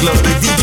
club.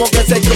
no get it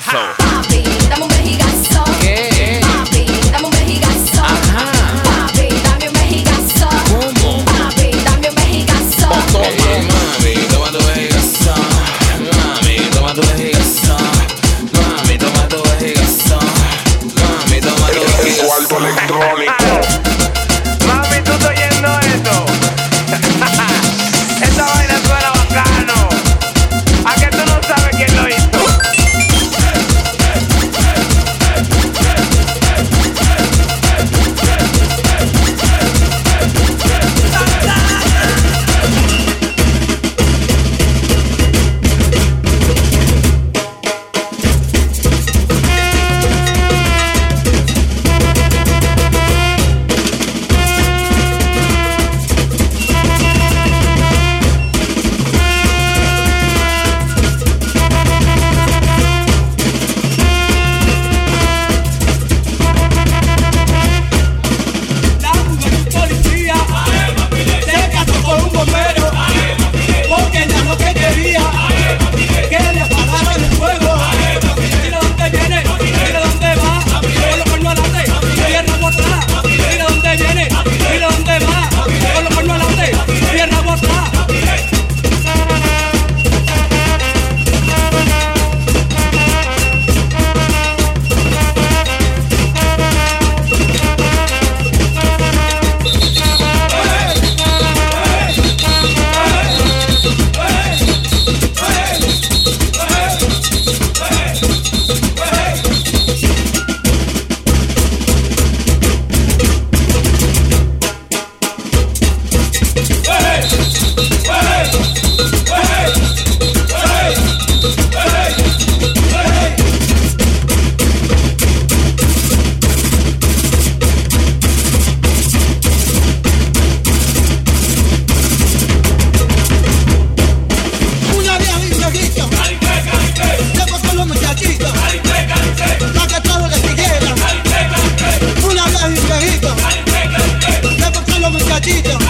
un bandida.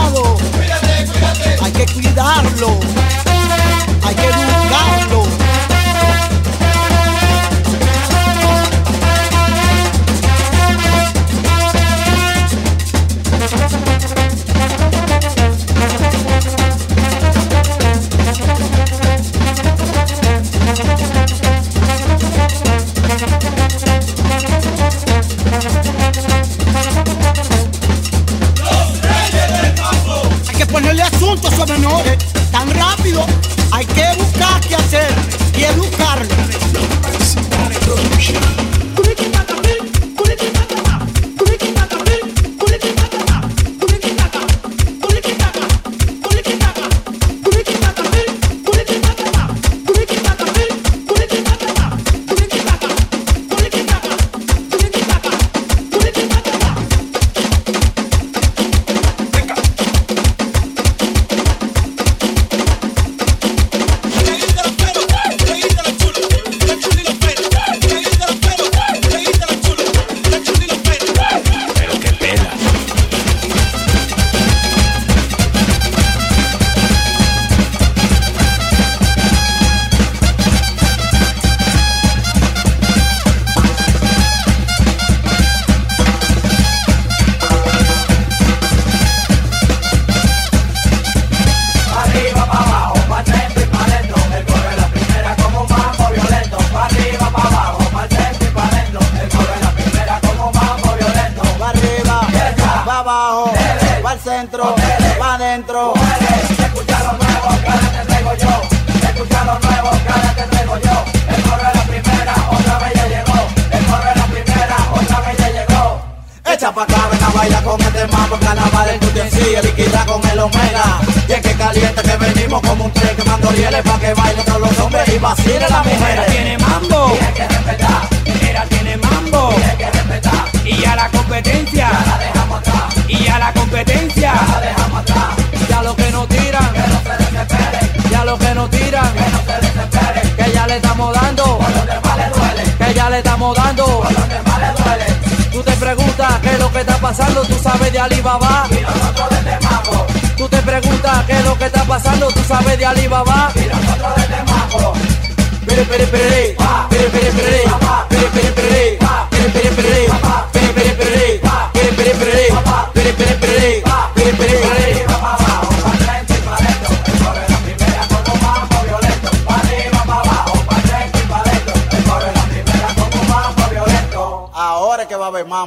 cuidado. Cuídate, cuídate. Hay que cuidarlo. Hay que buscarlo. Hay que buscar qué hacer y educarlo. Echa pa' acá, ven a bailar con este mambo Carnaval en tu liquida con el omega Y es que caliente que venimos como un tren Quemando rieles pa' que bailen todos los hombres Y vacilen las mujeres Tiene mambo, Hay que respetar, mira, tiene mambo. hay que respetar. Y a la competencia, La dejamos atrás, y a la competencia. la dejamos atrás. Ya lo que no tiran, Que no se desesperen, ya lo que no tiran. que no se desesperen. Que ya le estamos dando, Por donde más le duele, que ya le estamos dando. por Tú te preguntas qué es lo que está pasando, tú sabes de Alibaba. Y nosotros desde Mambo, Tú te preguntas qué es lo que está pasando, tú sabes de Alibaba. y nosotros pere, pere, pere, pere, pere, pere, pere, pere, pere, pere, pere, pere, pere, pere, pere, pere, pere, pere, pere,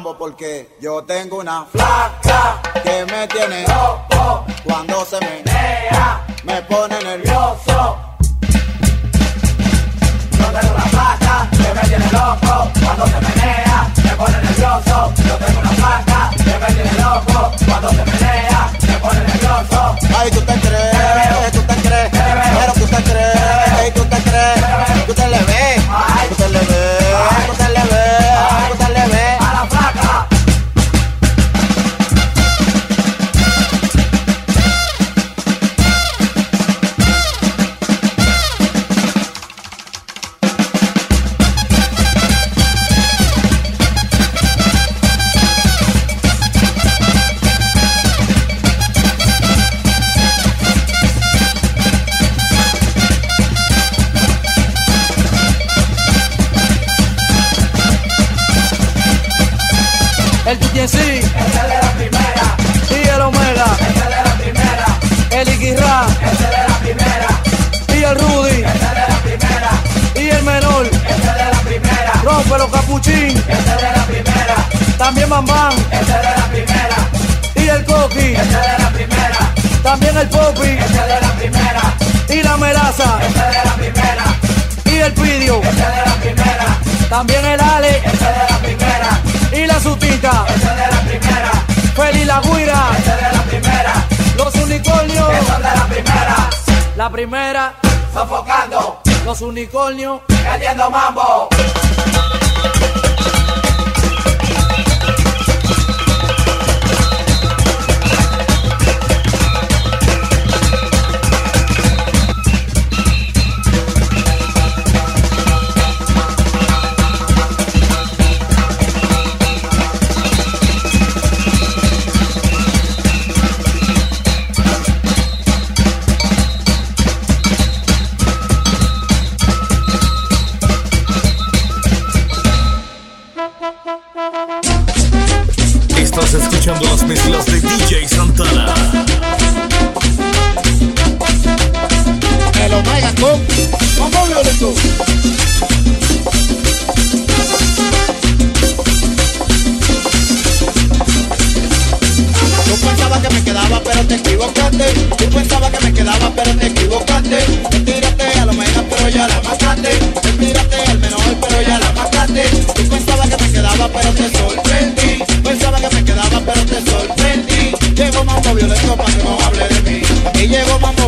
porque yo tengo una flaca que me tiene Loco, cuando se me nea, me pone nervioso. Yo tengo una placa que me tiene loco cuando se menea, me pone nervioso. Yo tengo una placa que me tiene loco cuando se menea, me pone nervioso. Ay, tú te crees, El TTC. Ese de la primera, Y el Omega. ese de la primera, El Iquirra. ese de la primera, Y el Rudy. ese de la primera, Y el menor. ese de la primera, Rompe capuchín. ese de la primera, También Bambán. ese de la primera, Y el Coqui. ese de la primera, También el Popi. ese de la primera, Y la Melaza. ese de la primera, Y el Pidio. ese de la primera, También el Ale. ese de la primera, Ese de la primera, Feli la Guira. ese de la primera, Los unicornios. eso de la primera, La primera. sofocando, Los unicornios. cayendo mambo.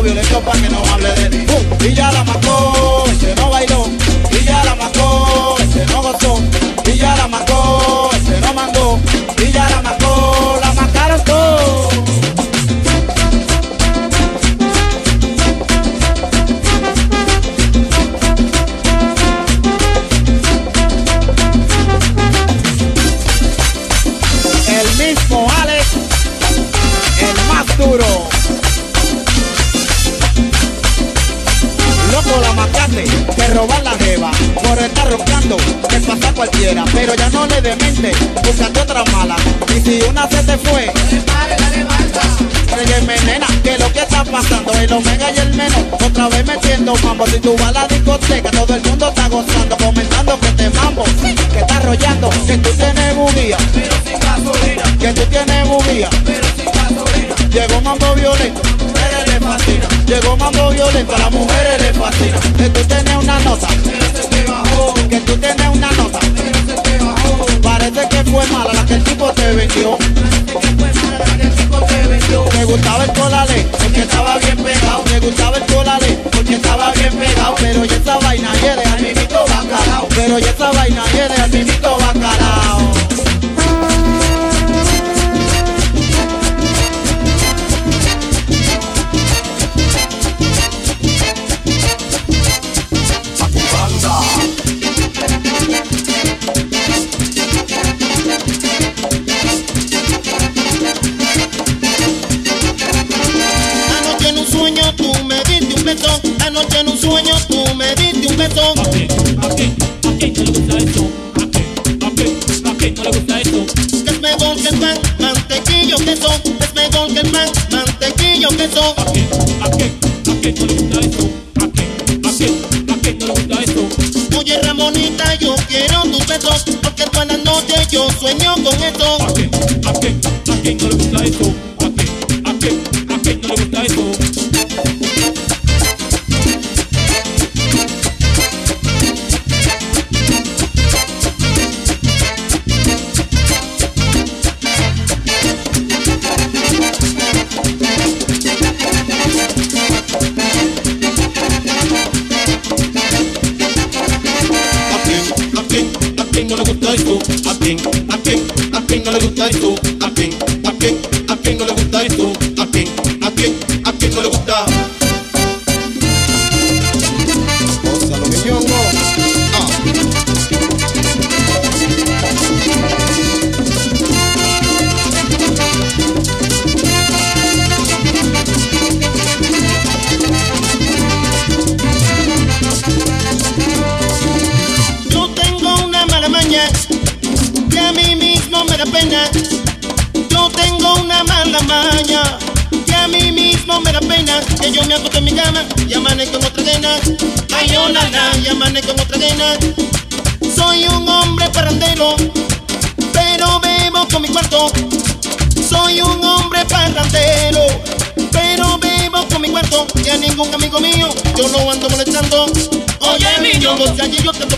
Violento para que no hable de. Uh, y ya la mató, ese no bailó. Y si una se te fue, Óyeme, nena, que lo que está pasando el omega y el menor Otra vez metiendo mambo. Si tú vas a la discoteca Todo el mundo está gozando Comentando que te mambo Que está rollando Que tú tienes bujía Que tú tienes bujía Llegó mambo violento mujeres le Llegó mambo violento A las mujeres le fascina Que tú tienes una nota Que tú tienes una nota fue mala la que el tipo te vendió me gustaba el colale porque estaba bien pegado. Me gustaba el colale porque estaba bien pegado. Pero ya esa vaina hiede al mimito bacalao. Pero ya esa vaina hiede al mimito mantequillo, queso. ¿A qué? ¿A qué? ¿A qué Yo mi cama con otra nena. Ay, la, la, y amanezco con otra nena. Soy un hombre parrandero. Pero bebo con mi cuarto. Soy un hombre parrandero. Pero bebo con mi cuarto. Y a ningún amigo mío yo no ando molestando. Oye, niño, no allí yo te estoy